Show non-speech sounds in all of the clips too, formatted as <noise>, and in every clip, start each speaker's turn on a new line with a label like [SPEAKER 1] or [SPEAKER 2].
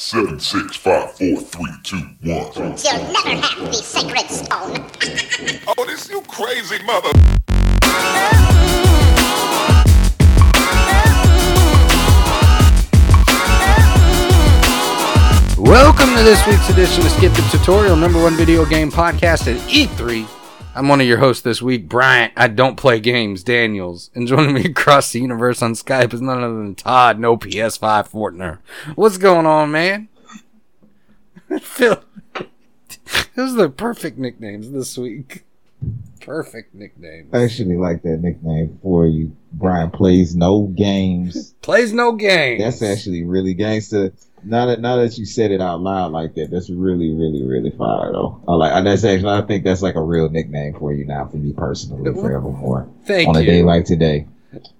[SPEAKER 1] Seven, six, five, four, three, two, one.
[SPEAKER 2] You'll never have the sacred stone. <laughs>
[SPEAKER 1] Oh, this you crazy mother.
[SPEAKER 3] Welcome to this week's edition of Skip the Tutorial, number one video game podcast at E3. I'm one of your hosts this week, Bryant. I don't play games, Daniels. <laughs> And joining me across the universe on Skype is none other than Todd, no PS5 Fortner. What's going on, man? <laughs> Phil. Those are the perfect nicknames this week. Perfect nickname.
[SPEAKER 4] I actually like that nickname for you. Brian plays no games.
[SPEAKER 3] Plays no games.
[SPEAKER 4] That's actually really gangster. Now that now that you said it out loud like that, that's really, really, really fire though. I like that's actually I think that's like a real nickname for you now for me personally forevermore.
[SPEAKER 3] Thank
[SPEAKER 4] on a day like today.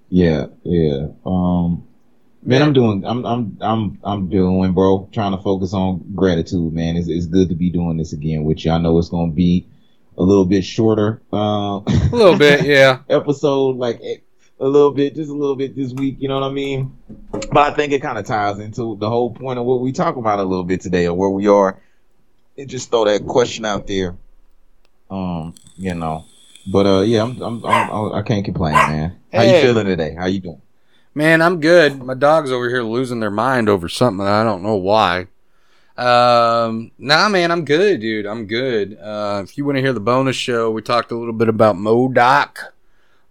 [SPEAKER 4] Yeah, yeah. Um Man, I'm doing, I'm, I'm, I'm, I'm doing, bro. Trying to focus on gratitude, man. It's, it's good to be doing this again with you. I know it's gonna be a little bit shorter, uh,
[SPEAKER 3] A little bit, <laughs> yeah.
[SPEAKER 4] episode, like eh, a little bit, just a little bit this week. You know what I mean? But I think it kind of ties into the whole point of what we talk about a little bit today, or where we are. And just throw that question out there. Um, you know, but uh, yeah, I'm, I'm, I'm I can't complain, man. How
[SPEAKER 3] Hey.
[SPEAKER 4] you feeling today? How you doing?
[SPEAKER 3] Man, I'm good. My dog's over here losing their mind over something. I don't know why. Um, nah, man, I'm good, dude. I'm good. Uh, if you want to hear the bonus show, we talked a little bit about MODOK,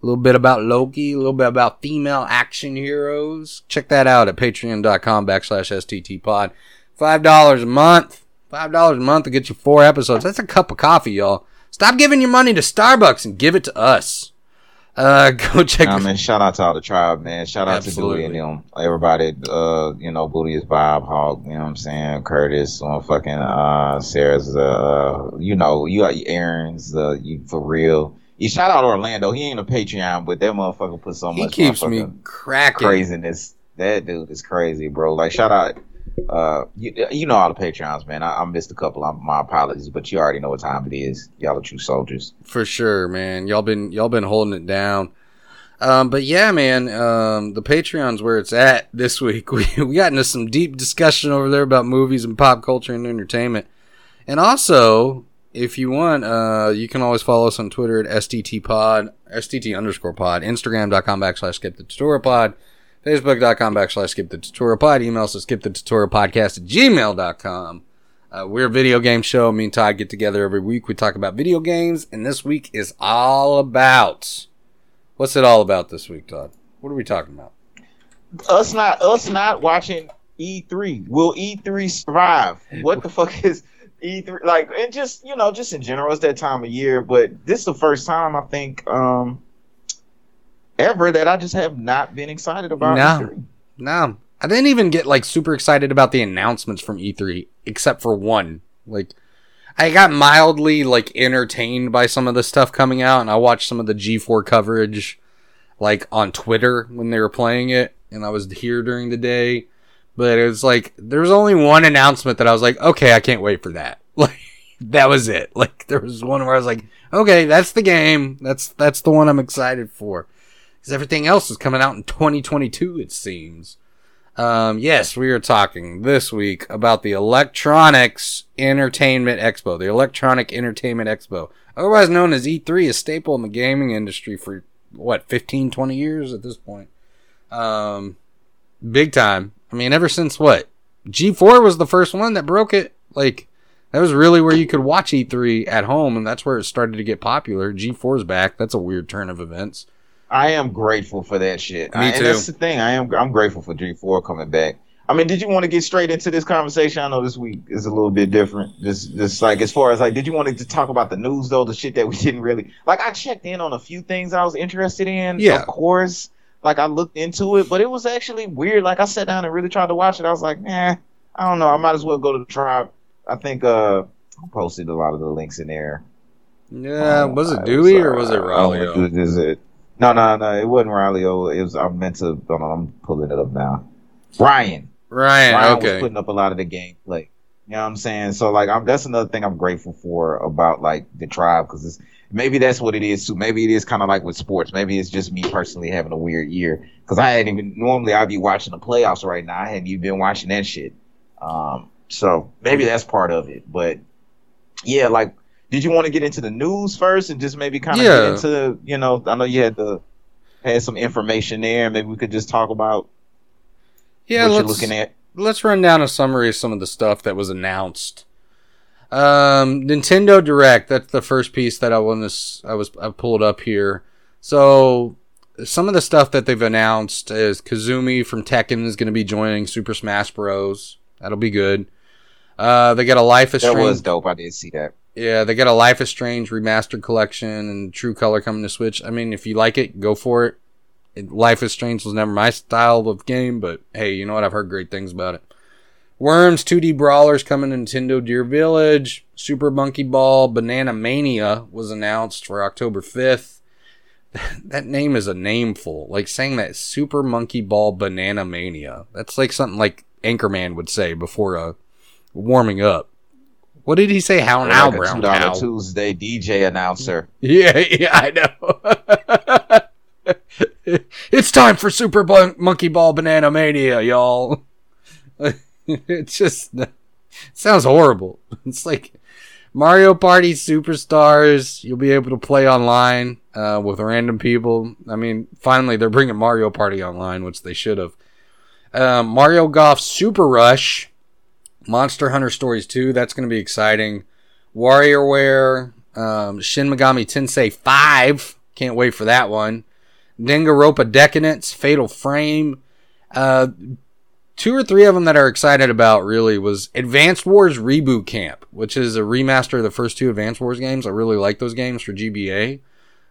[SPEAKER 3] a little bit about Loki, a little bit about female action heroes. Check that out at patreon.com backslash sttpod. $5 a month. $5 a month to get you four episodes. That's a cup of coffee, y'all. Stop giving your money to Starbucks and give it to us. Uh, <laughs> go check
[SPEAKER 4] Nah, man, shout out to all the tribe, man. Shout out
[SPEAKER 3] Absolutely.
[SPEAKER 4] to Dewey and them. Everybody, uh, you know, Booty is Bob, Hawk, you know what I'm saying? Curtis, on fucking, uh, Sarah's, uh, you know, you got Aaron's, uh, you, for real. You shout out Orlando. He ain't a Patreon, but that motherfucker put so much.
[SPEAKER 3] He keeps me cracking.
[SPEAKER 4] craziness. That dude is crazy, bro. Like, shout out, uh, you, you know all the Patreons, man. I, I missed a couple. I'm, my apologies, but you already know what time it is. Y'all are true soldiers.
[SPEAKER 3] for sure, man. Y'all been y'all been holding it down. Um, but yeah, man, um, the Patreon's where it's at this week. <laughs> We we got into some deep discussion over there about movies and pop culture and entertainment. And also, if you want, uh, you can always follow us on Twitter at STT Pod, STT underscore pod, Instagram.com backslash skip the tutorial pod, Facebook.com backslash skip the tutorial pod, email us at skip the tutorial podcast at gmail.com. Uh, we're a video game show. Me and Todd get together every week. We talk about video games, and this week is all about. What's it all about this week, Todd? What are we talking about?
[SPEAKER 4] us not us not watching E3. Will E3 survive? What the fuck is E3 like? And just you know, just in general, it's that time of year. But this is the first time I think um ever that I just have not been excited about
[SPEAKER 3] No.
[SPEAKER 4] E3.
[SPEAKER 3] No, I didn't even get like super excited about the announcements from E3, except for one. Like, I got mildly like entertained by some of the stuff coming out, and I watched some of the G4 coverage, like on Twitter when they were playing it, and I was here during the day. But it was like there was only one announcement that I was like, okay, I can't wait for that. <laughs> Like that was it. Like there was one where I was like, okay, that's the game. That's that's the one I'm excited for. Because everything else is coming out in 2022, it seems. Um, yes, we are talking this week about the Electronics Entertainment Expo, the Electronic Entertainment Expo, otherwise known as E3, a staple in the gaming industry for what 15, 20 years at this point. Um, big time. I mean, ever since what G4 was the first one that broke it. Like that was really where you could watch E3 at home, and that's where it started to get popular. G4's back. That's a weird turn of events.
[SPEAKER 4] I am grateful for that shit.
[SPEAKER 3] Me
[SPEAKER 4] I- and
[SPEAKER 3] too.
[SPEAKER 4] that's the thing. I am I'm grateful for G4 coming back. I mean, did you want to get straight into this conversation? I know this week is a little bit different. Just, just like as far as like, did you want to talk about the news though? The shit that we <laughs> didn't really like. I checked in on a few things I was interested in.
[SPEAKER 3] Yeah.
[SPEAKER 4] of course. Like I looked into it, but it was actually weird. Like I sat down and really tried to watch it. I was like, eh, I don't know. I might as well go to the tribe. I think uh, I posted a lot of the links in there.
[SPEAKER 3] Yeah,
[SPEAKER 4] Um,
[SPEAKER 3] was it Dewey or was it
[SPEAKER 4] uh, know,
[SPEAKER 3] Raleigh?
[SPEAKER 4] Is it? No, no, no. It wasn't Riley. Oh, it was. I meant to. On, I'm pulling it up now. Ryan.
[SPEAKER 3] Ryan,
[SPEAKER 4] Ryan was
[SPEAKER 3] okay.
[SPEAKER 4] putting up a lot of the gameplay. You know what I'm saying? So like, I'm, that's another thing I'm grateful for about like the tribe because it's maybe that's what it is too. Maybe it is kind of like with sports. Maybe it's just me personally having a weird year because I hadn't even normally I'd be watching the playoffs right now. I hadn't even been watching that shit.
[SPEAKER 5] Um, so maybe that's part of it. But yeah, like, did you want to get into the news first and just maybe kind of
[SPEAKER 3] Yeah.
[SPEAKER 5] get into, you know, I know you had the had some information there. Maybe we could just talk about
[SPEAKER 3] Yeah,
[SPEAKER 5] what you're
[SPEAKER 3] let's
[SPEAKER 5] looking at.
[SPEAKER 3] let's run down a summary of some of the stuff that was announced. Um, Nintendo Direct. That's the first piece that I want to. I was I pulled up here. So some of the stuff that they've announced is Kazumi from Tekken is going to be joining Super Smash Bros. That'll be good. Uh, they got a Life is
[SPEAKER 5] That
[SPEAKER 3] Strange.
[SPEAKER 5] was dope. I did see that.
[SPEAKER 3] Yeah, they got a Life is Strange remastered collection and True Color coming to Switch. I mean, if you like it, go for it. Life is Strange was never my style of game, but hey, you know what? I've heard great things about it. Worms 2D Brawlers coming to Nintendo Deer Village. Super Monkey Ball Banana Mania was announced for October 5th. <laughs> that name is a nameful. Like saying that Super Monkey Ball Banana Mania. That's like something like Anchorman would say before a warming up. What did he say? How now,
[SPEAKER 5] like
[SPEAKER 3] brown
[SPEAKER 5] dollar? Tuesday DJ announcer. <laughs>
[SPEAKER 3] Yeah, yeah, I know. <laughs> it's time for Super Monkey Ball Banana Mania, y'all. <laughs> it's just it sounds horrible. <laughs> It's like Mario Party Superstars. You'll be able to play online uh, with random people. I mean, finally they're bringing Mario Party online, which they should have. Um, Mario Golf Super Rush, Monster Hunter Stories 2. That's going to be exciting. WarioWare, um, Shin Megami Tensei 5. Can't wait for that one. Danganronpa Decadence, Fatal Frame. Uh, two or three of them that are excited about really was Advanced Wars Reboot Camp, which is a remaster of the first two Advanced Wars games. I really like those games for GBA.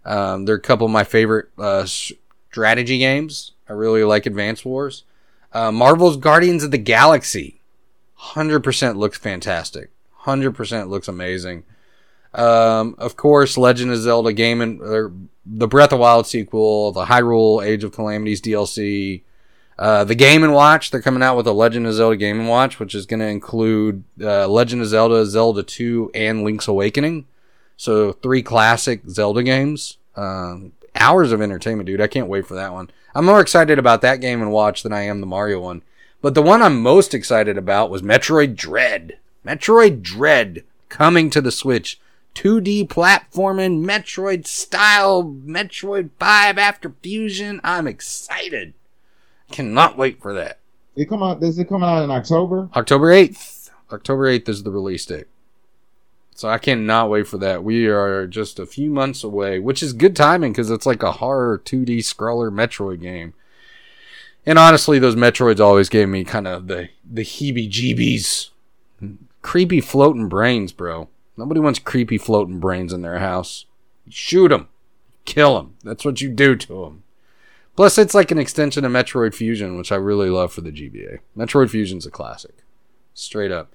[SPEAKER 3] Um, they're a couple of my favorite uh, strategy games. I really like Advanced Wars. Uh, Marvel's Guardians of the Galaxy, 100% looks fantastic. 100% looks amazing. Um, of course, Legend of Zelda Game and or the Breath of Wild sequel, the Hyrule Age of Calamities DLC, uh, the Game and Watch. They're coming out with a Legend of Zelda Game and Watch, which is going to include uh, Legend of Zelda, Zelda 2, and Link's Awakening. So three classic Zelda games. Um, hours of entertainment, dude. I can't wait for that one. I'm more excited about that game and watch than I am the Mario one. But the one I'm most excited about was Metroid Dread. Metroid Dread coming to the Switch. 2D platforming, Metroid style, Metroid 5 after Fusion. I'm excited. Cannot wait for that.
[SPEAKER 5] It come out. Is it coming out in October?
[SPEAKER 3] October 8th. October 8th is the release date. So I cannot wait for that. We are just a few months away, which is good timing because it's like a horror 2D scroller Metroid game. And honestly, those Metroids always gave me kind of the, the heebie jeebies. Creepy floating brains, bro. Nobody wants creepy floating brains in their house. Shoot them, kill them. That's what you do to them. Plus, it's like an extension of Metroid Fusion, which I really love for the GBA. Metroid Fusion's a classic. Straight up.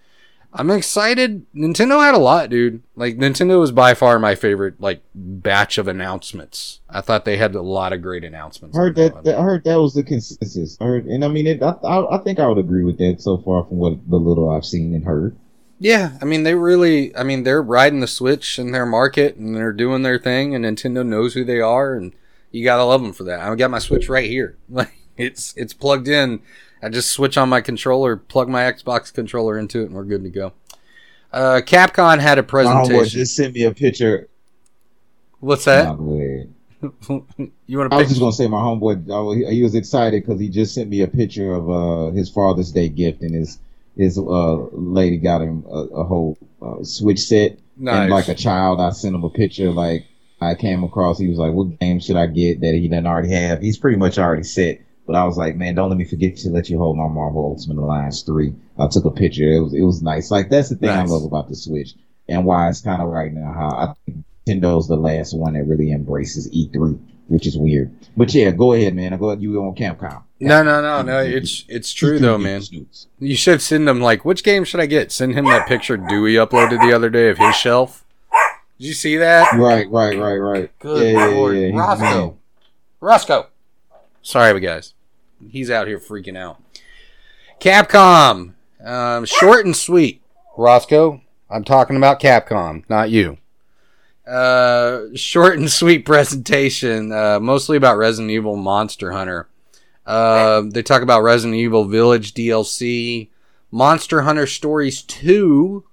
[SPEAKER 3] I'm excited. Nintendo had a lot, dude. Like Nintendo was by far my favorite like batch of announcements. I thought they had a lot of great announcements.
[SPEAKER 4] I heard that, that. I heard that was the consensus. I heard, and I mean, it, I, I, I think I would agree with that so far from what the little I've seen and heard.
[SPEAKER 3] Yeah, I mean they really. I mean they're riding the switch in their market and they're doing their thing, and Nintendo knows who they are, and you gotta love them for that. I got my Switch right here. <laughs> Like it's it's plugged in. I just switch on my controller, plug my Xbox controller into it, and we're good to go. Uh, Capcom had a
[SPEAKER 4] My
[SPEAKER 3] presentation.
[SPEAKER 4] just sent me a picture.
[SPEAKER 3] What's that? <laughs> you want to
[SPEAKER 4] I was just gonna say my homeboy. He was excited because he just sent me a picture of uh, his Father's Day gift, and his his uh, lady got him a, a whole uh, Switch set.
[SPEAKER 3] Nice.
[SPEAKER 4] And like a child, I sent him a picture. Like I came across, he was like, "What game should I get that he doesn't already have?" He's pretty much already set. But I was like, "Man, don't let me forget to let you hold my Marvel Ultimate Alliance three. I took a picture. It was it was nice. Like that's the thing
[SPEAKER 3] Nice.
[SPEAKER 4] I love about the Switch and why it's kind of right now. How I think Nintendo's the last one that really embraces E3, which is weird. But yeah, go ahead, man. I go ahead. You on Capcom?
[SPEAKER 3] no, no, no, no. It's it's true though, man. You should send him like, which game should I get? Send him that picture Dewey uploaded the other day of his shelf. Did you see that?
[SPEAKER 4] Right, right, right, right.
[SPEAKER 3] Good
[SPEAKER 4] yeah, yeah,
[SPEAKER 3] lord,
[SPEAKER 4] yeah, he's the
[SPEAKER 3] Roscoe.
[SPEAKER 4] man.
[SPEAKER 3] Roscoe. Sorry, guys. He's out here freaking out. Capcom. Um, short and sweet. Roscoe, I'm talking about Capcom, not you. Uh, short and sweet presentation, uh, mostly about Resident Evil Monster Hunter. Uh, they talk about Resident Evil Village DLC, Monster Hunter Stories 2,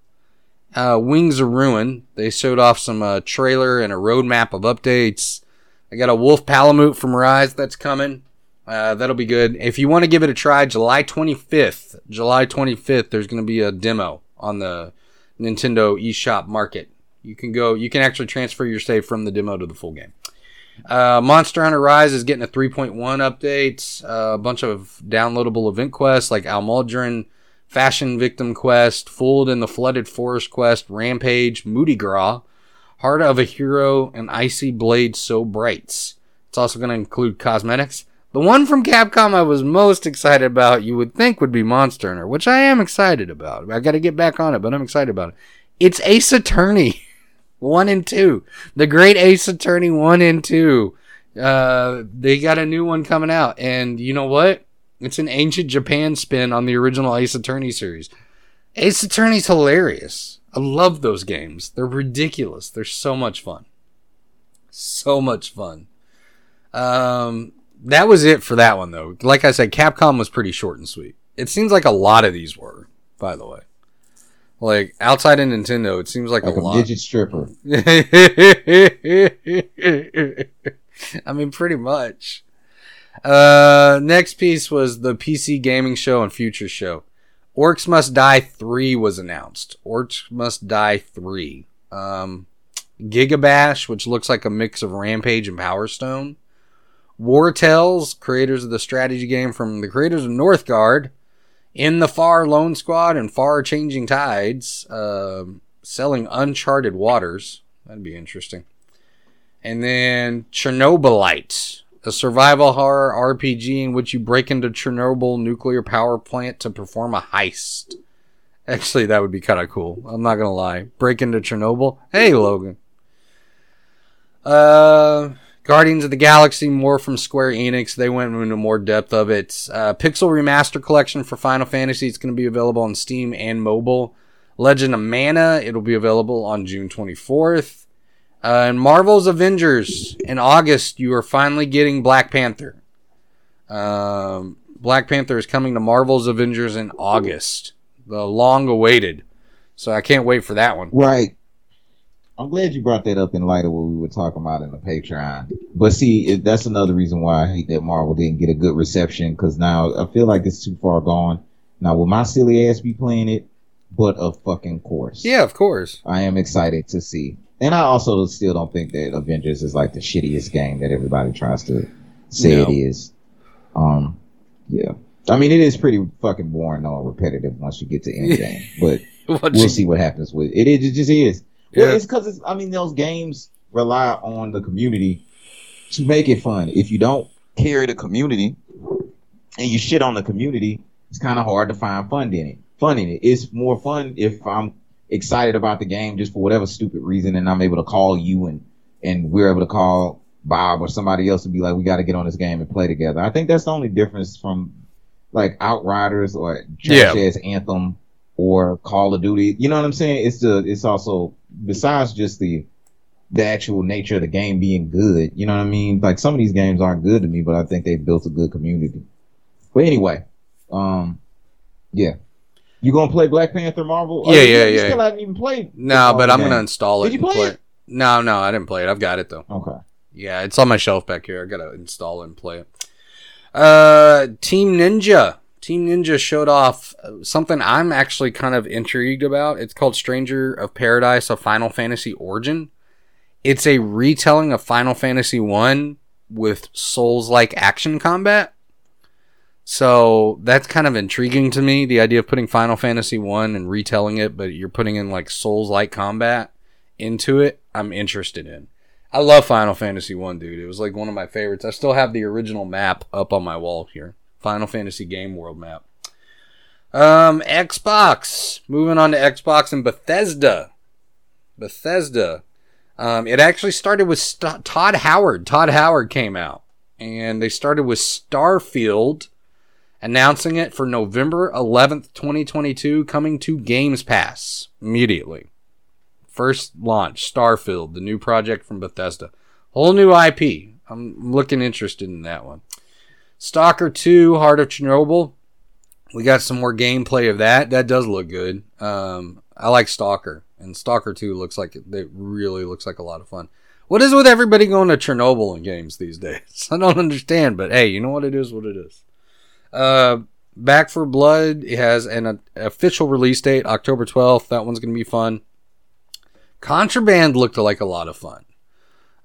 [SPEAKER 3] uh, Wings of Ruin. They showed off some uh, trailer and a roadmap of updates. I got a Wolf Palamute from Rise that's coming. Uh, that'll be good. If you want to give it a try, July 25th, July 25th, there's going to be a demo on the Nintendo eShop Market. You can go, you can actually transfer your save from the demo to the full game. Uh, Monster Hunter Rise is getting a 3.1 update, uh, a bunch of downloadable event quests like Almudron, Fashion Victim Quest, Fooled in the Flooded Forest Quest, Rampage, Moody Graw, Heart of a Hero, and Icy Blade So Brights. It's also going to include cosmetics. The one from Capcom I was most excited about, you would think would be Monster Hunter, which I am excited about. I got to get back on it, but I'm excited about it. It's Ace Attorney. <laughs> one and two. The Great Ace Attorney one and two. Uh, they got a new one coming out, and you know what? It's an ancient Japan spin on the original Ace Attorney series. Ace Attorney's hilarious. I love those games. They're ridiculous. They're so much fun. So much fun. Um, that was it for that one though. Like I said, Capcom was pretty short and sweet. It seems like a lot of these were, by the way. Like outside of Nintendo, it seems like,
[SPEAKER 4] Like
[SPEAKER 3] a
[SPEAKER 4] a
[SPEAKER 3] lot.
[SPEAKER 4] midget stripper. <laughs>
[SPEAKER 3] I mean, pretty much. Uh, next piece was the PC Gaming Show and Future Show. Orcs Must Die 3 was announced. Orcs Must Die 3. Um, Gigabash, which looks like a mix of Rampage and Power Stone. War Tales, creators of the strategy game from the creators of Northgard. In the Far Lone Squad and Far Changing Tides, um, selling Uncharted Waters. That'd be interesting. And then Chernobylite, a survival horror RPG in which you break into Chernobyl nuclear power plant to perform a heist. Actually, that would be kind of cool. I'm not gonna lie. Break into Chernobyl. Hey, Logan. Uh, Guardians of the Galaxy, more from Square Enix. They went into more depth of it. Uh, Pixel Remaster Collection for Final Fantasy. It's to be available on Steam and mobile. Legend of Mana. It'll be available on June 24th. Uh, and Marvel's Avengers. In August, you are finally getting Black Panther. Um, Black Panther is coming to Marvel's Avengers in August. The long awaited. So I can't wait for that one.
[SPEAKER 4] Right. I'm glad you brought that up in light of what we were talking about in the Patreon. But see, it, that's another reason why I hate that Marvel didn't get a good reception because now I feel like it's too far gone. Now, will my silly ass be playing it? But of fucking course.
[SPEAKER 3] Yeah, of course.
[SPEAKER 4] I am excited to see. And I also still don't think that Avengers is like the shittiest game that everybody tries to say
[SPEAKER 3] No.
[SPEAKER 4] it is. Um, yeah. I mean, it is pretty fucking boring and repetitive once you get to <laughs> Endgame. but <laughs> we'll
[SPEAKER 3] you-
[SPEAKER 4] see what happens with it. It, it just is. Well, it's because it's. I mean, those games rely on the community to make it fun. If you don't carry the community and you shit on the community, it's kind of hard to find fun in it. Fun in it. It's more fun if I'm excited about the game just for whatever stupid reason, and I'm able to call you and and we're able to call Bob or somebody else and be like, we got to get on this game and play together. I think that's the only difference from like Outriders or
[SPEAKER 3] Yeah.
[SPEAKER 4] Anthem or Call of Duty. You know what I'm saying? It's the it's also besides just the the actual nature of the game being good. You know what I mean? Like some of these games aren't good to me, but I think they've built a good community. But anyway, um, yeah. You gonna play Black Panther Marvel?
[SPEAKER 3] Yeah,
[SPEAKER 4] Oh,
[SPEAKER 3] yeah,
[SPEAKER 4] you
[SPEAKER 3] yeah.
[SPEAKER 4] Still haven't even played.
[SPEAKER 3] No, but I'm gonna install it.
[SPEAKER 4] Did you
[SPEAKER 3] and
[SPEAKER 4] play it?
[SPEAKER 3] No, no, I didn't play it. I've got it though.
[SPEAKER 4] Okay.
[SPEAKER 3] Yeah, it's on my shelf back here. I gotta install it and play it. Uh, Team Ninja. Team Ninja showed off something I'm actually kind of intrigued about. It's called Stranger of Paradise: A Final Fantasy Origin. It's a retelling of Final Fantasy One with Souls-like action combat. So that's kind of intriguing to me. The idea of putting Final Fantasy One and retelling it, but you're putting in like Souls-like combat into it. I'm interested in. I love Final Fantasy One, dude. It was like one of my favorites. I still have the original map up on my wall here. Final Fantasy Game World map. Um, Xbox. Moving on to Xbox and Bethesda. Bethesda. Um, it actually started with St- Todd Howard. Todd Howard came out, and they started with Starfield, announcing it for November 11th, 2022, coming to Games Pass immediately. First launch, Starfield, the new project from Bethesda. Whole new IP. I'm looking interested in that one. Stalker 2, Heart of Chernobyl. we got some more gameplay of that. That does look good. Um, I like Stalker, and Stalker Two looks like it really looks like a lot of fun. What is with everybody going to Chernobyl in games these days? <laughs> I don't understand, but hey, you know what it is, what it is. Uh, Back for Blood has an uh, official release date, October 12th. That one's going to be fun. Contraband looked like a lot of fun.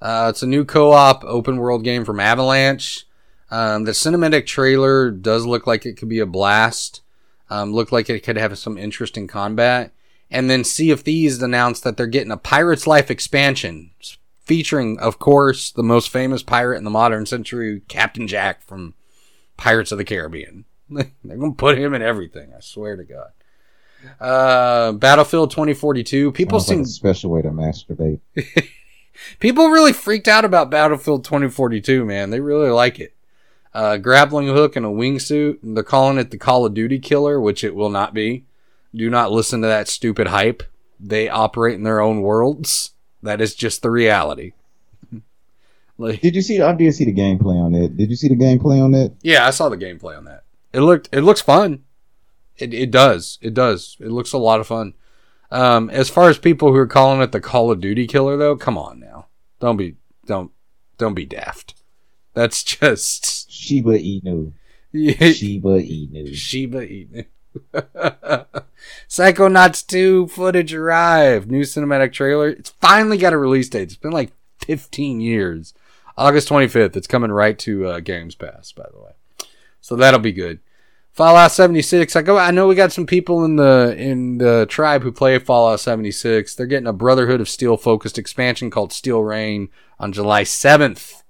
[SPEAKER 3] Uh, it's a new co-op open world game from Avalanche. Um, the cinematic trailer does look like it could be a blast. Um, looked like it could have some interesting combat. And then Sea of Thieves announced that they're getting a Pirate's Life expansion, featuring, of course, the most famous pirate in the modern century, Captain Jack from Pirates of the Caribbean. <laughs> they're gonna put him in everything. I swear to God. Uh, Battlefield 2042. People
[SPEAKER 4] like
[SPEAKER 3] seem
[SPEAKER 4] a special way to masturbate. <laughs>
[SPEAKER 3] People really freaked out about Battlefield 2042, man. They really like it. Uh, grappling hook and a wingsuit. They're calling it the Call of Duty killer, which it will not be. Do not listen to that stupid hype. They operate in their own worlds. That is just the reality. Like,
[SPEAKER 4] Did you see? I did see the gameplay on that. Did you see the gameplay on that?
[SPEAKER 3] yeah, I saw the gameplay on that. It looked it looks fun. It it does. It does. It looks a lot of fun. Um, as far as people who are calling it the Call of Duty killer though, come on now. Don't be don't don't be daft. That's <laughs> just
[SPEAKER 4] Shiba Inu.
[SPEAKER 3] Shiba Inu.
[SPEAKER 4] Shiba Inu.
[SPEAKER 3] Inu. Psychonauts 2 footage arrived. New cinematic trailer. It's finally got a release date. It's been like 15 years. August 25th. It's coming right to uh, Games Pass, by the way. So that'll be good. Fallout 76. I go. I know we got some people in the in the tribe who play Fallout 76. They're getting a Brotherhood of Steel focused expansion called Steel Rain on July 7th.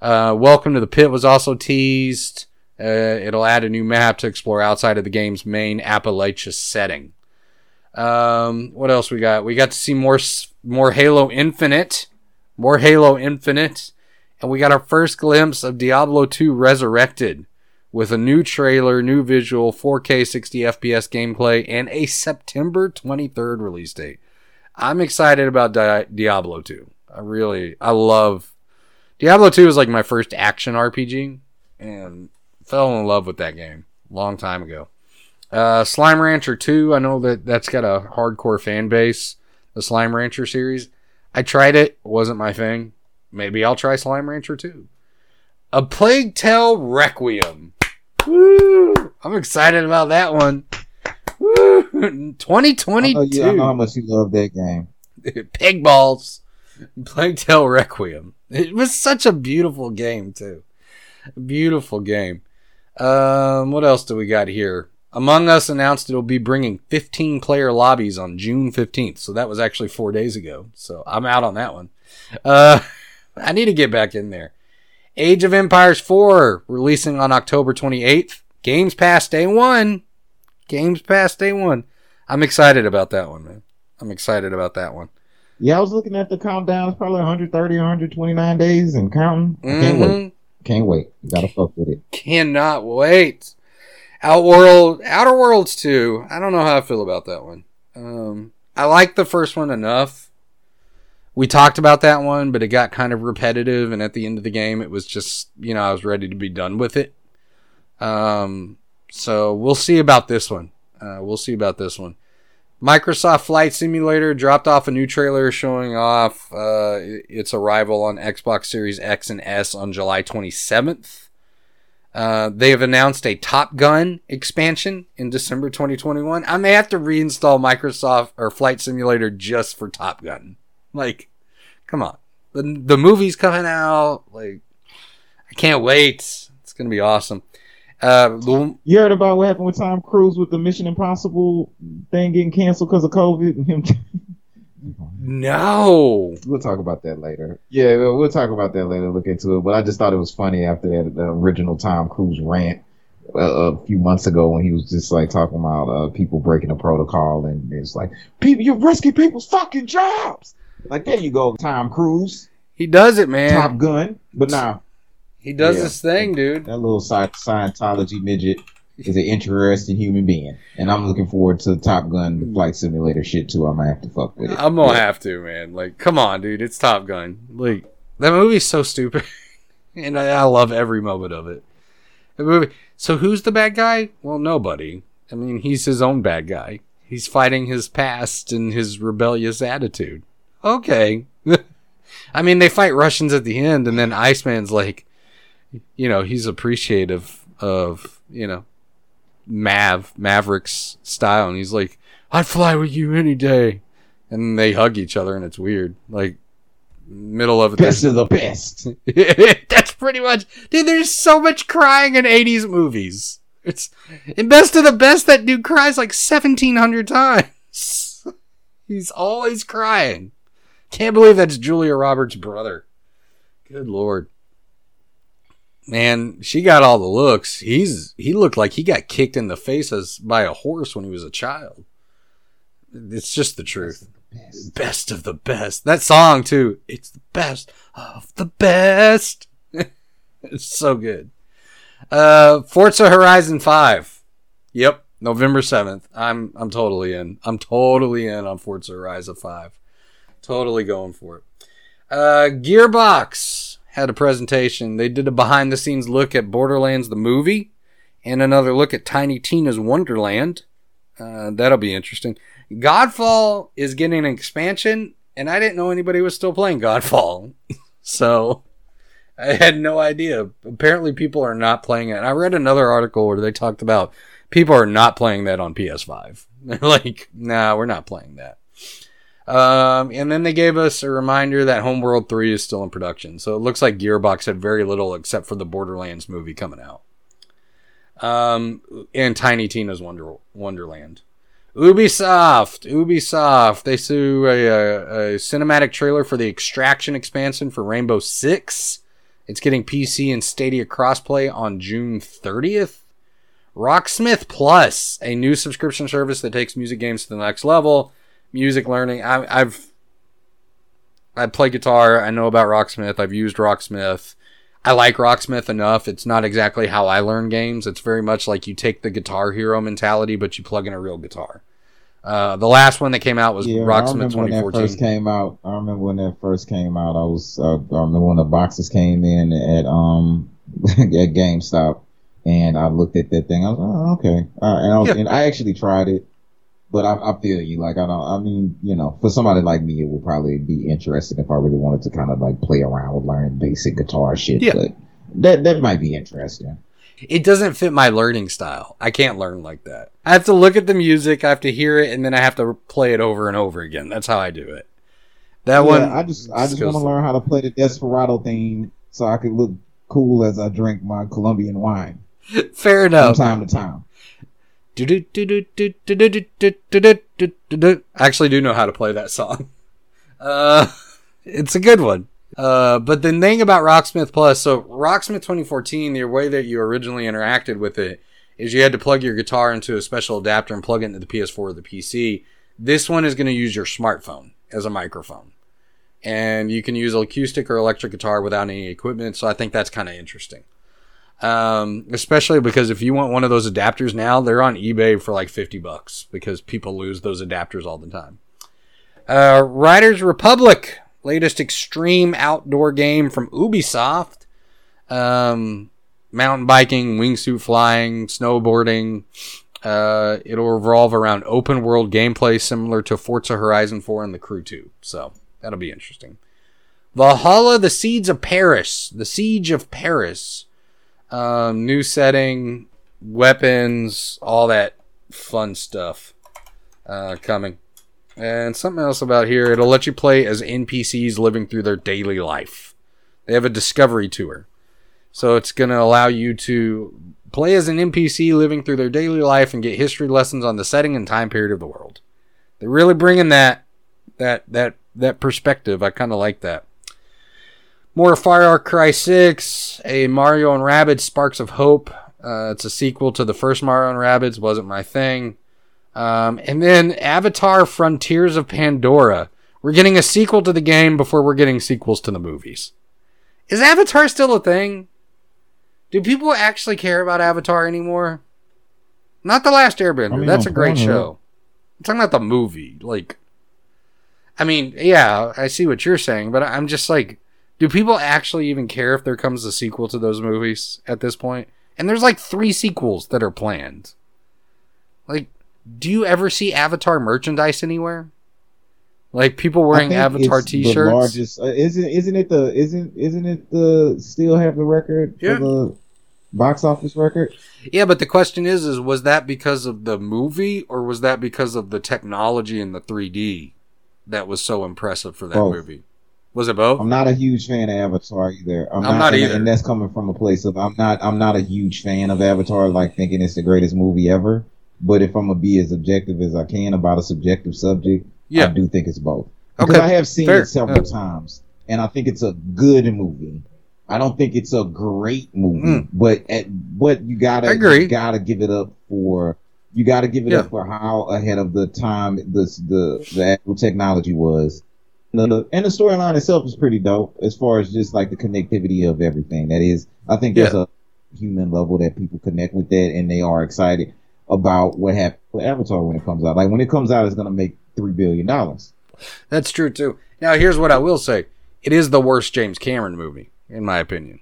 [SPEAKER 3] Uh, Welcome to the Pit was also teased. Uh, it'll add a new map to explore outside of the game's main Appalachia setting. Um, what else we got? We got to see more more Halo Infinite, more Halo Infinite, and we got our first glimpse of Diablo 2 Resurrected with a new trailer, new visual, 4K 60 FPS gameplay, and a September 23rd release date. I'm excited about Di- Diablo 2. I really, I love Diablo 2 was like my first action RPG, and fell in love with that game long time ago. Uh, Slime Rancher 2, I know that that's got a hardcore fan base, the Slime Rancher series. I tried it, wasn't my thing. Maybe I'll try Slime Rancher 2. A Plague Tale Requiem. Woo! I'm excited about that one. Woo!
[SPEAKER 4] I know,
[SPEAKER 3] 2022.
[SPEAKER 4] you, I know how much you love that game. <laughs>
[SPEAKER 3] Pig balls. Plague Tale Requiem. It was such a beautiful game too. Beautiful game. Um, what else do we got here? Among Us announced it'll be bringing 15 player lobbies on June 15th. So that was actually four days ago. So I'm out on that one. Uh, <laughs> I need to get back in there. Age of Empires 4 releasing on October 28th. Games Pass Day 1. Games Pass Day 1. I'm excited about that one, man. I'm excited about that one.
[SPEAKER 4] Yeah, I was looking at the countdown. It's probably 130 or 129 days and counting. I can't wait.
[SPEAKER 3] Mhm.
[SPEAKER 4] Can't wait. Gotta fuck with it.
[SPEAKER 3] Cannot wait. Outworld, Outer Worlds 2. I don't know how I feel about that one. Um, I like the first one enough. We talked about that one, but it got kind of repetitive, and at the end of the game, it was just, you know, I was ready to be done with it. Um, so we'll see about this one. Uh, we'll see about this one. Microsoft Flight Simulator dropped off a new trailer showing off uh, its arrival on Xbox Series X and S on July 27th. Uh, they have announced a Top Gun expansion in December 2021. I may have to reinstall Microsoft or Flight Simulator just for Top Gun. Like, come on. The, the movie's coming out. Like, I can't wait. It's going to be awesome. Uh, the,
[SPEAKER 4] You heard about what happened with Tom Cruise with the Mission Impossible thing getting canceled because of COVID and him. <laughs>
[SPEAKER 3] no.
[SPEAKER 4] we'll talk about that later. Yeah, we'll, we'll talk about that later. Look into it. But I just thought it was funny after that the original Tom Cruise rant uh, a few months ago when he was just like talking about uh, people breaking the protocol and it's like people you're risking people's fucking jobs. Like there you go, Tom Cruise,
[SPEAKER 3] He does it, man.
[SPEAKER 4] Top Gun. But now
[SPEAKER 3] He does
[SPEAKER 4] Yeah.
[SPEAKER 3] this thing, dude.
[SPEAKER 4] that little Scientology midget is an interesting human being, and I'm looking forward to the Top Gun flight simulator shit too. I'm gonna have to fuck with it.
[SPEAKER 3] I'm gonna
[SPEAKER 4] Yeah.
[SPEAKER 3] have to, man. Like, come on, dude. It's Top Gun. Like, that movie's so stupid, <laughs> and I, I love every moment of it. The movie. So who's the bad guy? Well, nobody. I mean, he's his own bad guy. He's fighting his past and his rebellious attitude. Okay. <laughs> I mean, they fight Russians at the end, and then Iceman's like, you know, he's appreciative of, you know, Mav, Maverick's style, and he's like, I'd fly with you any day. And they hug each other, and it's weird. Like, middle of it.
[SPEAKER 4] Best of the best. <laughs>
[SPEAKER 3] That's pretty much, dude. There's so much crying in '80s movies. It's in best of the best. That dude cries like 1,700 times. <laughs> He's always crying. Can't believe that's Julia Roberts' brother. Good lord, man. She got all the looks. He's he looked like he got kicked in the face as by a horse when he was a child. It's just the truth best of the best. That song too. It's the best of the best. <laughs> it's so good. Uh, Forza Horizon Five. Yep, November seventh. I'm I'm totally in. I'm totally in on Forza Horizon Five. Totally going for it. Uh, Gearbox had a presentation. They did a behind the scenes look at Borderlands the movie, and another look at Tiny Tina's Wonderland. Uh, that'll be interesting. Godfall is getting an expansion, and I didn't know anybody was still playing Godfall. <laughs> so I had no idea. Apparently, people are not playing it. I read another article where they talked about people are not playing that on PS5. <laughs> They're like, nah, we're not playing that. Um, and then they gave us a reminder that Homeworld 3 is still in production. So it looks like Gearbox had very little except for the Borderlands movie coming out. Um, and Tiny Tina's Wonder Wonderland. Ubisoft, Ubisoft, they sue a, a, a, cinematic trailer for the Extraction expansion for Rainbow Six. It's getting PC and Stadia crossplay on June 30th. Rocksmith Plus, a new subscription service that takes music games to the next level. Music learning. I, I've I play guitar. I know about Rocksmith. I've used Rocksmith. I like Rocksmith enough. It's not exactly how I learn games. It's very much like you take the Guitar Hero mentality, but you plug in a real guitar. Uh, the last one that came out was
[SPEAKER 4] Yeah,
[SPEAKER 3] Rocksmith
[SPEAKER 4] remember when that
[SPEAKER 3] 2014.
[SPEAKER 4] first came out. I remember when that first came out. I was uh, I remember when the boxes came in at um <laughs> at GameStop, and I looked at that thing. I was oh okay, uh, and I was,
[SPEAKER 3] Yeah.
[SPEAKER 4] and I actually tried it, but I, I feel you. Like I don't. I mean, you know, for somebody like me, it would probably be interesting if I really wanted to kind of like play around with learning basic guitar shit.
[SPEAKER 3] Yeah.
[SPEAKER 4] But that that might be interesting.
[SPEAKER 3] it doesn't fit my learning style. I can't learn like that. I have to look at the music, I have to hear it, and then I have to play it over and over again. That's how I do it. That
[SPEAKER 4] Yeah,
[SPEAKER 3] one,
[SPEAKER 4] I just I just want to learn how to play the Desperado theme so I can look cool as I drink my Colombian wine <laughs>
[SPEAKER 3] fair enough.
[SPEAKER 4] from time to time.
[SPEAKER 3] I actually do know how to play that song. <laughs> Uh, it's a good one. Uh, but the thing about Rocksmith Plus, so Rocksmith 2014, the way that you originally interacted with it is you had to plug your guitar into a special adapter and plug it into the PS4 or the PC. This one is going to use your smartphone as a microphone. And you can use acoustic or electric guitar without any equipment, so I think that's kind of interesting. Um, especially because if you want one of those adapters now, they're on eBay for like 50 bucks because people lose those adapters all the time. Uh, Riders Republic, latest extreme outdoor game from Ubisoft. Um, mountain biking, wingsuit flying, snowboarding. Uh, it'll revolve around open world gameplay similar to Forza Horizon 4 and The Crew 2. So that'll be interesting. Valhalla, The Seeds of Paris. The Siege of Paris. Um, new setting, weapons, all that fun stuff uh, coming. And something else about here, it'll let you play as NPCs living through their daily life. They have a discovery tour. So it's going to allow you to play as an NPC living through their daily life and get history lessons on the setting and time period of the world. They're really bringing that that that that perspective. I kind of like that. More Far Cry 6, a Mario and Rabbids Sparks of Hope. Uh, it's a sequel to the first Mario and Rabbids, wasn't my thing. Um, and then Avatar Frontiers of Pandora. We're getting a sequel to the game before we're getting sequels to the movies. Is Avatar still a thing? Do people actually care about Avatar anymore? Not The Last Airbender.
[SPEAKER 4] I mean,
[SPEAKER 3] That's a great show. I'm talking about the movie. Like, I mean, yeah, I see what you're saying, but I'm just like, do people actually even care if there comes a sequel to those movies at this point? And there's like three sequels that are planned. Like, do you ever see Avatar merchandise anywhere? Like people wearing Avatar
[SPEAKER 4] it's
[SPEAKER 3] T-shirts.
[SPEAKER 4] The largest, uh, isn't isn't it the isn't isn't it the still have the record
[SPEAKER 3] Yeah.
[SPEAKER 4] for the box office record?
[SPEAKER 3] Yeah, but the question is, is was that because of the movie or was that because of the technology and the 3D that was so impressive for that
[SPEAKER 4] Both.
[SPEAKER 3] movie? Was it both?
[SPEAKER 4] I'm not a huge fan of Avatar either. I'm,
[SPEAKER 3] I'm not
[SPEAKER 4] and,
[SPEAKER 3] either.
[SPEAKER 4] and that's coming from a place of I'm not I'm not a huge fan of Avatar, like thinking it's the greatest movie ever. But if I'm gonna be as objective as I can about a subjective subject,
[SPEAKER 3] yeah.
[SPEAKER 4] I do think it's both. Because
[SPEAKER 3] Okay,
[SPEAKER 4] I have seen
[SPEAKER 3] fair,
[SPEAKER 4] it several
[SPEAKER 3] yeah.
[SPEAKER 4] times, and I think it's a good movie. I don't think it's a great movie,
[SPEAKER 3] Mm.
[SPEAKER 4] but at, but you gotta
[SPEAKER 3] agree.
[SPEAKER 4] you gotta give it up for you gotta give it
[SPEAKER 3] Yeah.
[SPEAKER 4] up for how ahead of the time the the the actual technology was. No, and the storyline itself is pretty dope as far as just like the connectivity of everything. That is, I think there's
[SPEAKER 3] Yeah.
[SPEAKER 4] a human level that people connect with that, and they are excited about what happened with Avatar when it comes out. Like when it comes out, it's gonna make three billion dollars.
[SPEAKER 3] That's true too. Now, here's what I will say: it is the worst James Cameron movie, in my opinion.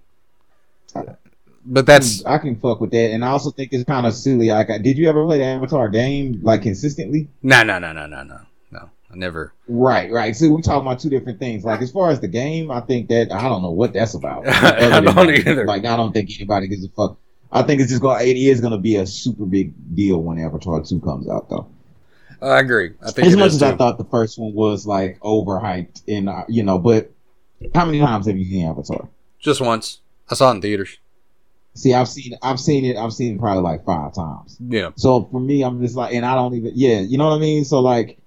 [SPEAKER 3] But that's
[SPEAKER 4] I can fuck with that, and I also think it's kind of silly. Like, did you ever play the Avatar game like consistently?
[SPEAKER 3] no, no, no, no, no, no. I never.
[SPEAKER 4] Right, right. So we're talking about two different things. Like as far as the game, I think that I don't know what that's about. <laughs>
[SPEAKER 3] I don't either.
[SPEAKER 4] Like I don't think anybody gives a fuck. I think it's just going. It is going to be a super big deal when Avatar two comes out, though.
[SPEAKER 3] I agree. I think
[SPEAKER 4] As much as I thought the first one was like overhyped, and uh, you know, but how many times have you seen Avatar?
[SPEAKER 3] Just once. I saw it in theaters.
[SPEAKER 4] See, I've seen, I've seen it, I've seen it probably like five times.
[SPEAKER 3] Yeah.
[SPEAKER 4] So for me, I'm just like, and I don't even, yeah, you know what I mean? So like,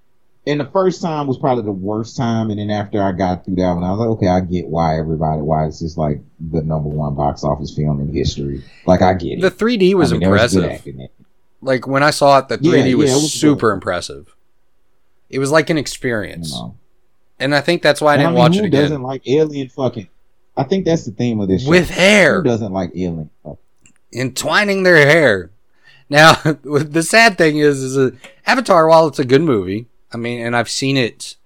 [SPEAKER 4] and the first time was probably the worst time, and then after I got through that one, I was like, okay, I get why everybody, why it's just like the number one box office film in history. Like, I get it.
[SPEAKER 3] The 3D was
[SPEAKER 4] I mean,
[SPEAKER 3] impressive.
[SPEAKER 4] it.
[SPEAKER 3] like when I saw it, the 3D
[SPEAKER 4] Yeah,
[SPEAKER 3] was,
[SPEAKER 4] yeah, was
[SPEAKER 3] super
[SPEAKER 4] good.
[SPEAKER 3] impressive. It was like an
[SPEAKER 4] You
[SPEAKER 3] experience,
[SPEAKER 4] know?
[SPEAKER 3] and I think that's why I didn't
[SPEAKER 4] mean,
[SPEAKER 3] watch
[SPEAKER 4] who
[SPEAKER 3] it
[SPEAKER 4] doesn't like alien fucking? I think that's the theme of this show.
[SPEAKER 3] With hair
[SPEAKER 4] Who doesn't like alien fucking?
[SPEAKER 3] entwining their hair. Now, <laughs> the sad thing is, is Avatar. While it's a good movie, I mean, and I've seen it,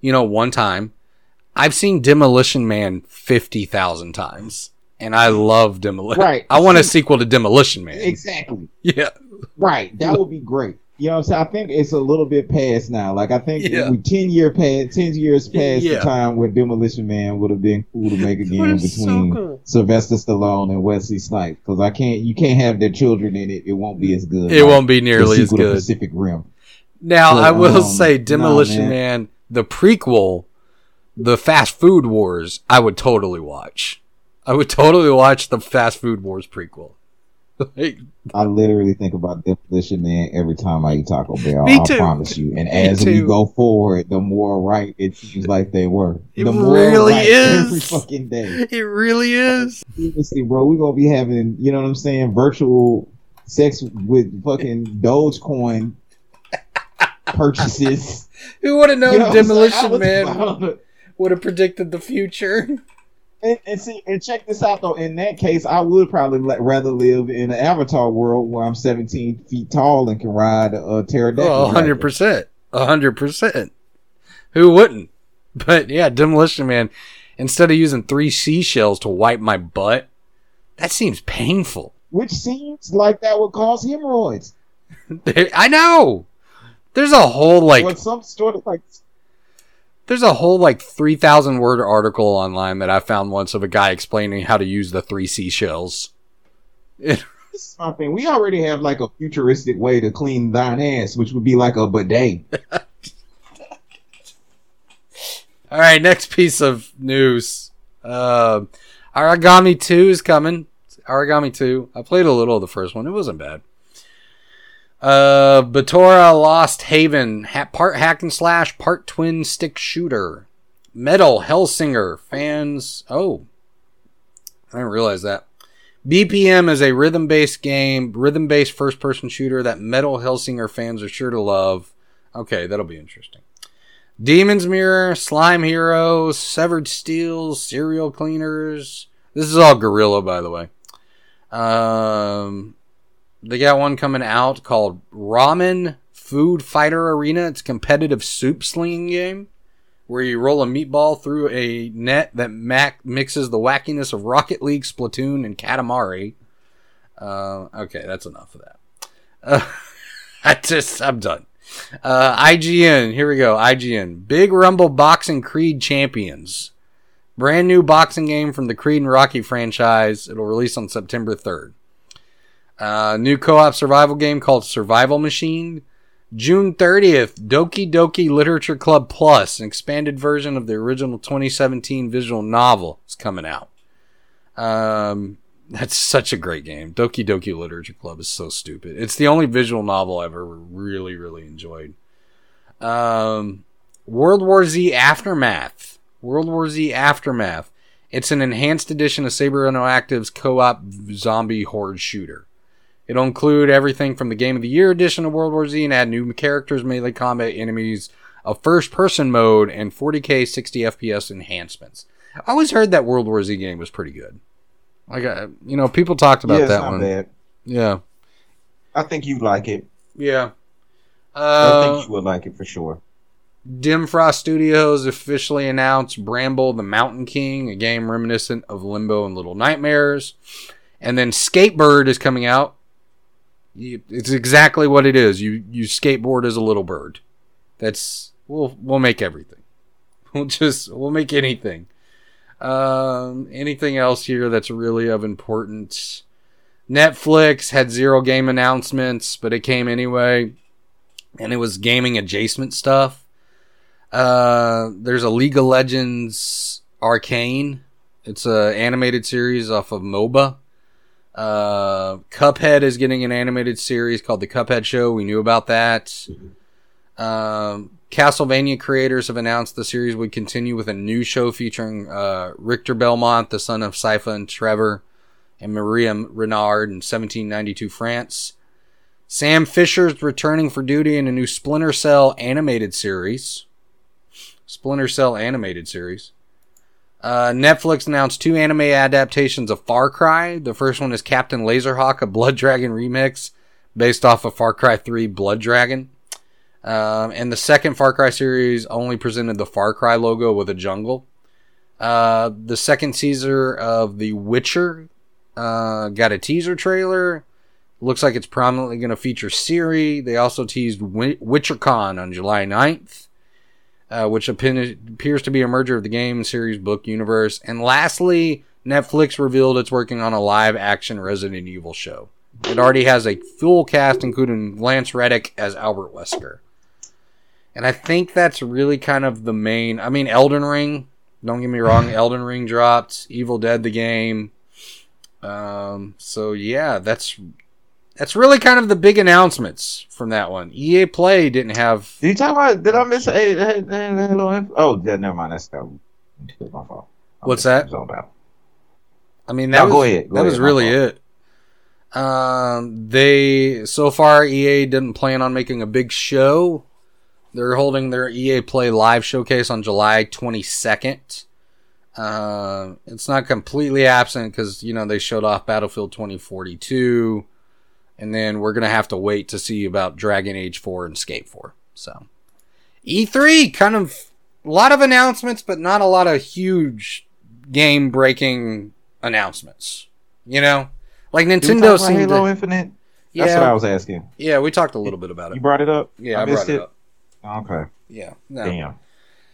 [SPEAKER 3] you know, one time. I've seen Demolition Man fifty thousand times, and I love Demolition.
[SPEAKER 4] Right.
[SPEAKER 3] I want a sequel to Demolition Man.
[SPEAKER 4] Exactly. <laughs>
[SPEAKER 3] Yeah.
[SPEAKER 4] Right. That would be great. You know what I'm saying? I think it's a little bit past now. Like I think
[SPEAKER 3] Yeah.
[SPEAKER 4] we ten year past ten years past
[SPEAKER 3] Yeah.
[SPEAKER 4] the time when Demolition Man would have been cool to make again
[SPEAKER 3] was so
[SPEAKER 4] between
[SPEAKER 3] cool.
[SPEAKER 4] Sylvester Stallone and Wesley Snipes. Because I can't you can't have their children in it. It won't be as good.
[SPEAKER 3] It
[SPEAKER 4] like
[SPEAKER 3] won't be
[SPEAKER 4] the
[SPEAKER 3] nearly as
[SPEAKER 4] sequel
[SPEAKER 3] good.
[SPEAKER 4] Pacific Rim.
[SPEAKER 3] Now,
[SPEAKER 4] But,
[SPEAKER 3] I will
[SPEAKER 4] um,
[SPEAKER 3] say,
[SPEAKER 4] nah,
[SPEAKER 3] Demolition
[SPEAKER 4] man.
[SPEAKER 3] Man, the prequel, the Fast Food Wars, I would totally watch. I would totally watch the Fast Food Wars prequel. <laughs> Like,
[SPEAKER 4] I literally think about Demolition Man every time I eat Taco Bell.
[SPEAKER 3] Me
[SPEAKER 4] I
[SPEAKER 3] too.
[SPEAKER 4] promise you. And as we go forward, the more right it seems like they were.
[SPEAKER 3] It
[SPEAKER 4] the more
[SPEAKER 3] really
[SPEAKER 4] right
[SPEAKER 3] is.
[SPEAKER 4] every fucking day.
[SPEAKER 3] it really is.
[SPEAKER 4] Seriously, bro, we're gonna be having, you know what I'm saying, virtual sex with fucking Dogecoin purchases. <laughs>
[SPEAKER 3] Who would have known
[SPEAKER 4] You know what I'm saying? I
[SPEAKER 3] Demolition
[SPEAKER 4] was-
[SPEAKER 3] Man
[SPEAKER 4] I don't know.
[SPEAKER 3] would have predicted the future?
[SPEAKER 4] And, and see, and check this out though. In that case, I would probably let, rather live in an Avatar world where I'm 17 feet tall and can ride a pterodactyl.
[SPEAKER 3] Oh,
[SPEAKER 4] raptor.
[SPEAKER 3] 100%. 100%. Who wouldn't? But yeah, Demolition Man, instead of using three seashells to wipe my butt, that seems painful.
[SPEAKER 4] Which seems like that would cause hemorrhoids. <laughs>
[SPEAKER 3] I know. There's a whole like
[SPEAKER 4] or some sort of like
[SPEAKER 3] there's a whole like 3000 word article online that I found once of a guy explaining how to use the three seashells. It, <laughs>
[SPEAKER 4] this is my thing. We already have like a futuristic way to clean thine ass, which would be like a bidet. <laughs>
[SPEAKER 3] all right, next piece of news. Uh, Origami 2 is coming. Origami 2. I played a little of the first one. It wasn't bad. Uh, Batora Lost Haven, ha- part hack and slash, part twin stick shooter. Metal Hellsinger fans. Oh, I didn't realize that. BPM is a rhythm based game, rhythm based first person shooter that Metal Hellsinger fans are sure to love. Okay, that'll be interesting. Demon's Mirror, Slime Heroes, Severed Steels, Serial Cleaners. This is all Guerrilla, by the way. Um, they got one coming out called Ramen Food Fighter Arena. It's a competitive soup slinging game where you roll a meatball through a net that mac- mixes the wackiness of Rocket League, Splatoon, and Katamari. Uh, okay, that's enough of that. Uh, <laughs> I just, I'm done. Uh, IGN, here we go. IGN, Big Rumble Boxing Creed Champions. Brand new boxing game from the Creed and Rocky franchise. It'll release on September 3rd. Uh, new co-op survival game called Survival Machine. June 30th, Doki Doki Literature Club Plus, an expanded version of the original 2017 visual novel, is coming out. Um, that's such a great game. Doki Doki Literature Club is so stupid. It's the only visual novel I've ever really, really enjoyed. Um, World War Z Aftermath. World War Z Aftermath. It's an enhanced edition of Saber Interactive's co-op zombie horde shooter. It'll include everything from the Game of the Year edition of World War Z and add new characters, melee combat, enemies, a first-person mode, and 4K 60 FPS enhancements. I always heard that World War Z game was pretty good. Like, uh, you know, people talked about
[SPEAKER 5] yeah,
[SPEAKER 3] that one.
[SPEAKER 5] bad.
[SPEAKER 3] Yeah,
[SPEAKER 5] I think you'd like it.
[SPEAKER 3] yeah.
[SPEAKER 5] I
[SPEAKER 3] Uh,
[SPEAKER 5] think you would like it for sure.
[SPEAKER 3] Dim Frost Studios officially announced Bramble the Mountain King, a game reminiscent of Limbo and Little Nightmares. And then Skatebird is coming out. It's exactly what it is. You you skateboard as a little bird. That's we'll we'll make everything. <laughs> We'll just we'll make anything. Um, anything else here that's really of importance? Netflix had zero game announcements, but it came anyway, and it was gaming adjacent stuff. Uh, there's a League of Legends Arcane. It's a animated series off of MOBA. Uh, Cuphead is getting an animated series called The Cuphead Show. We knew about that. Um, Castlevania creators have announced the series would continue with a new show featuring uh, Richter Belmont, the son of Sypha and Trevor, and Maria Renard in 1792 France. Sam Fisher's returning for duty in a new Splinter Cell animated series. Splinter Cell animated series. Uh, Netflix announced two anime adaptations of Far Cry. The first one is Captain Laserhawk, a Blood Dragon remix based off of Far Cry 3 Blood Dragon. Um, and the second Far Cry series only presented the Far Cry logo with a jungle. Uh, the second teaser of The Witcher uh, got a teaser trailer. Looks like it's prominently going to feature Ciri. They also teased Wi- WitcherCon on July 9th, uh, which appears to be a merger of the game, series, book universe. And lastly, Netflix revealed it's working on a live action Resident Evil show. It already has a full cast, including Lance Reddick as Albert Wesker. And I think that's really kind of the main. I mean, Elden Ring. Don't get me wrong, <laughs> Elden Ring dropped. Evil Dead the game. Um, so yeah, that's that's really kind of the big announcements from that one. EA Play didn't have.
[SPEAKER 5] Did you talk about? Did I miss a, a, a, a little info? Oh, yeah, never mind. That's that. My fault. I
[SPEAKER 3] What's that?
[SPEAKER 5] it was all about.
[SPEAKER 3] I mean, that
[SPEAKER 5] No,
[SPEAKER 3] was,
[SPEAKER 5] go ahead, go
[SPEAKER 3] that was
[SPEAKER 5] ahead, my
[SPEAKER 3] really it. Um, they so far EA didn't plan on making a big show. They're holding their EA Play live showcase on July 22nd. Uh, it's not completely absent because you know they showed off Battlefield 2042, and then we're gonna have to wait to see about Dragon Age 4 and Skate 4. So E3 kind of a lot of announcements, but not a lot of huge game breaking announcements. You know, like Nintendo seemed
[SPEAKER 5] Halo
[SPEAKER 3] to,
[SPEAKER 5] Infinite. That's what I was asking.
[SPEAKER 3] yeah. We talked a little bit about it.
[SPEAKER 5] You brought it up.
[SPEAKER 3] Yeah, I,
[SPEAKER 5] missed
[SPEAKER 3] brought it up.
[SPEAKER 5] Okay.
[SPEAKER 3] Yeah, no.
[SPEAKER 5] Damn.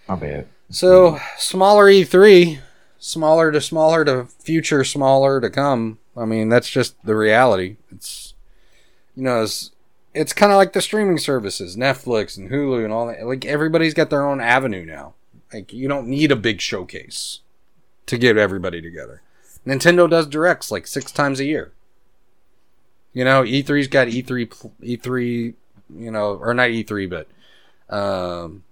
[SPEAKER 5] My bad.
[SPEAKER 3] So smaller E3, smaller to smaller to future smaller to come. I mean, that's just the reality. It's you know, it's it's kind of like the streaming services, Netflix and Hulu and all that. Like everybody's got their own avenue now. Like you don't need a big showcase to get everybody together. Nintendo does directs like six times a year. You know, E3's got E E3 E3, you know, or not E3, but um,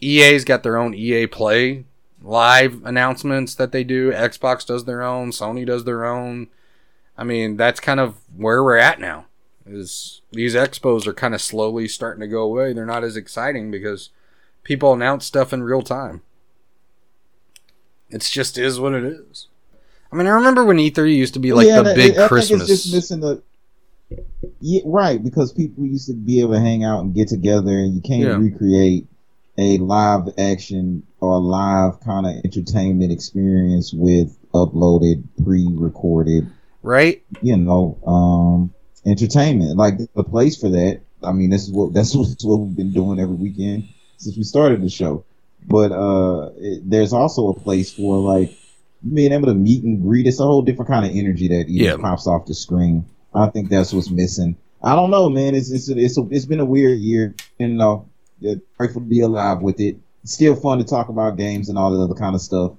[SPEAKER 3] EA's got their own EA Play live announcements that they do. Xbox does their own. Sony does their own. I mean, that's kind of where we're at now. Is these expos are kind of slowly starting to go away. They're not as exciting because people announce stuff in real time. It's just is what it is. I mean, I remember when E3 used to be like
[SPEAKER 4] Yeah,
[SPEAKER 3] the big
[SPEAKER 4] I,
[SPEAKER 3] Christmas.
[SPEAKER 4] think it's just missing the. Yeah, right, because people used to be able to hang out and get together, and you can't
[SPEAKER 3] Yeah.
[SPEAKER 4] recreate a live action or live kind of entertainment experience with uploaded, pre-recorded
[SPEAKER 3] right?
[SPEAKER 4] you know, um, entertainment. Like the place for that. I mean, this is what <laughs> that's what, what we've been doing every weekend since we started the show. But uh, it, there's also a place for like being able to meet and greet. It's a whole different kind of energy that
[SPEAKER 3] Yeah.
[SPEAKER 4] pops off the screen. I think that's what's missing. I don't know, man. It's it's it's, a, it's been a weird year. You know, yeah, grateful to be alive with it. It's still fun to talk about games and all that other kind of stuff.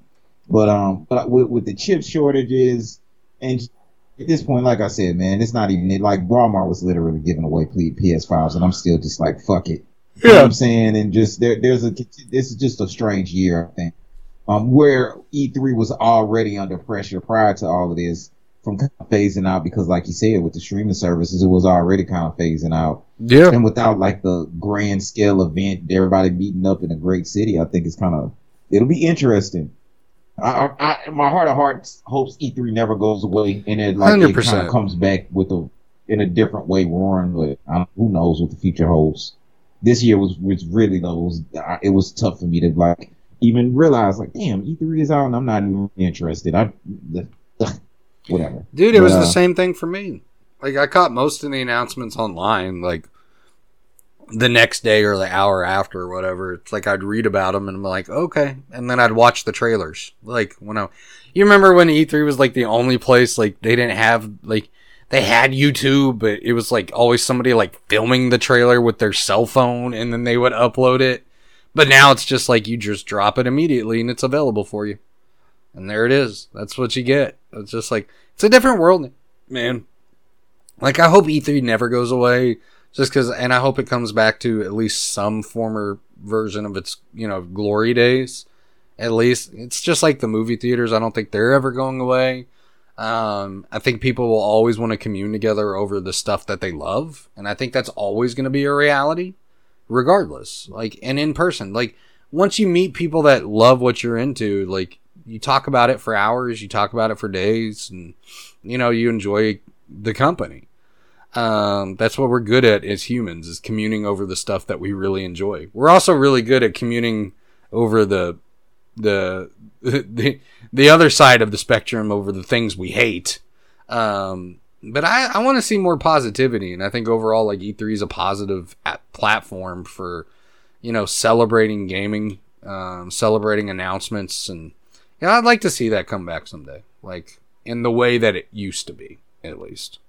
[SPEAKER 4] But um, but with, with the chip shortages and at this point, like I said, man, it's not even like Walmart was literally giving away PS5s, and I'm still just like, fuck it. You know what I'm saying? And just there, there's a this is just a strange year, I think. Um, where E3 was already under pressure prior to all of this from kind of phasing out because, like you said, with the streaming services, it was already kind of phasing out.
[SPEAKER 3] Yeah.
[SPEAKER 4] And without like the grand scale event, everybody meeting up in a great city, I think it's kind of it'll be interesting. I, I, my heart of hearts hopes E3 never goes away and it like
[SPEAKER 3] 100%.
[SPEAKER 4] kind of comes back with a in a different way, roaring. But I who knows what the future holds. This year was was really though was I- it was tough for me to like even realize like damn E3 is out and I'm not even interested. I the, whatever.
[SPEAKER 3] Dude, it was
[SPEAKER 4] But,
[SPEAKER 3] the
[SPEAKER 4] uh,
[SPEAKER 3] same thing for me. Like I caught most of the announcements online, like the next day or the hour after or whatever. It's like I'd read about them and I'm like, okay, and then I'd watch the trailers. Like when I, you remember when E3 was like the only place like they didn't have like they had YouTube, but it was like always somebody like filming the trailer with their cell phone and then they would upload it. But now it's just like you just drop it immediately and it's available for you. And there it is. That's what you get. It's just like it's a different world, man. Like I hope E3 never goes away, just because, and I hope it comes back to at least some former version of its, you know, glory days. At least it's just like the movie theaters. I don't think they're ever going away. Um, I think people will always want to commune together over the stuff that they love, and I think that's always going to be a reality, regardless. Like, and in person, like once you meet people that love what you're into, like you talk about it for hours, you talk about it for days, and you know you enjoy the company. Um, that's what we're good at as humans is communing over the stuff that we really enjoy. We're also really good at communing over the the <laughs> the the other side of the spectrum over the things we hate. Um, but I, I want to see more positivity, and I think overall, like E3 is a positive at- platform for you know celebrating gaming, um, celebrating announcements, and yeah, I'd like to see that come back someday, like in the way that it used to be, at least.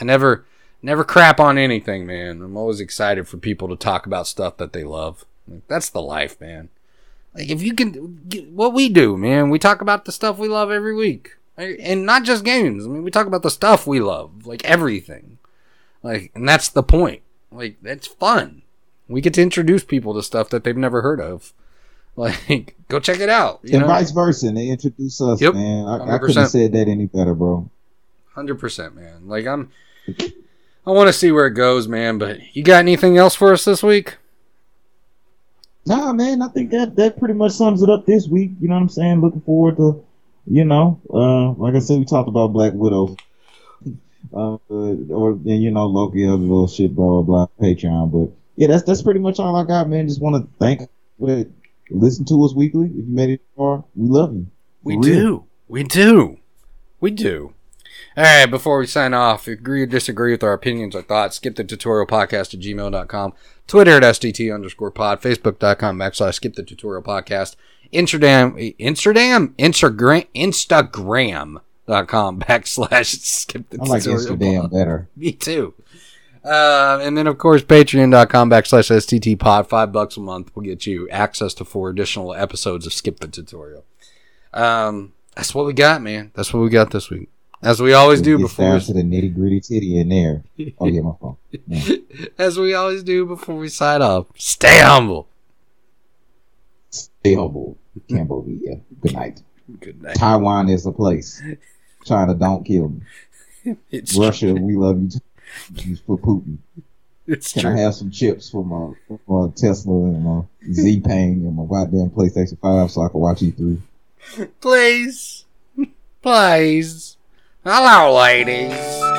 [SPEAKER 3] I never, never crap on anything, man. I'm always excited for people to talk about stuff that they love. Like, that's the life, man. Like if you can, what we do, man, we talk about the stuff we love every week, and not just games. I mean, we talk about the stuff we love, like everything. Like, and that's the point. Like, that's fun. We get to introduce people to stuff that they've never heard of. <laughs> Like, go check it out. You
[SPEAKER 4] and
[SPEAKER 3] know,
[SPEAKER 4] vice versa. They introduce us,
[SPEAKER 3] Yep.
[SPEAKER 4] man. I, I couldn't have said that any better, bro.
[SPEAKER 3] Hundred percent, man. Like, I'm. I want to see where it goes, man. But you got anything else for us this week?
[SPEAKER 4] Nah, man, I think that that pretty much sums it up this week. You know what I'm saying? Looking forward to, you know, uh, like I said, we talked about Black Widow, <laughs> uh, or and you know Loki, other little shit, blah blah blah, Patreon. But yeah, that's that's pretty much all I got, man. Just want to thank for listen to us weekly. If you made it far, we love you.
[SPEAKER 3] We
[SPEAKER 4] For real.
[SPEAKER 3] do. We do. We do. All right, before we sign off, agree or disagree with our opinions or thoughts, skip the tutorial podcast at gmail.com, Twitter at SDT underscore pod, Facebook.com backslash skip the tutorial podcast, Instagram, Instagram, Instagram, Instagram.com backslash skip the
[SPEAKER 4] I like
[SPEAKER 3] tutorial
[SPEAKER 4] Amsterdam
[SPEAKER 3] pod.
[SPEAKER 4] better.
[SPEAKER 3] Me too. Uh, and then, of course, patreon.com backslash STT pod. Five bucks a month will get you access to four additional episodes of Skip the Tutorial. Um, that's what we got, man. That's what we got this week. As we always do before
[SPEAKER 4] down
[SPEAKER 3] we,
[SPEAKER 4] to the nitty gritty titty in there. <laughs> Oh yeah, my phone. Yeah. <laughs>
[SPEAKER 3] as we always do before we sign off. Stay humble.
[SPEAKER 4] Stay humble, Cambodia. <laughs> Good night.
[SPEAKER 3] Good night.
[SPEAKER 4] Taiwan is a place. China, don't kill me.
[SPEAKER 3] It's
[SPEAKER 4] Russia, we love you. too. For Putin.
[SPEAKER 3] it's
[SPEAKER 4] Can I have some chips for my, for my Tesla and my Z Pain and my goddamn PlayStation 5 so I can watch E3?
[SPEAKER 3] Please, please. Hello, ladies.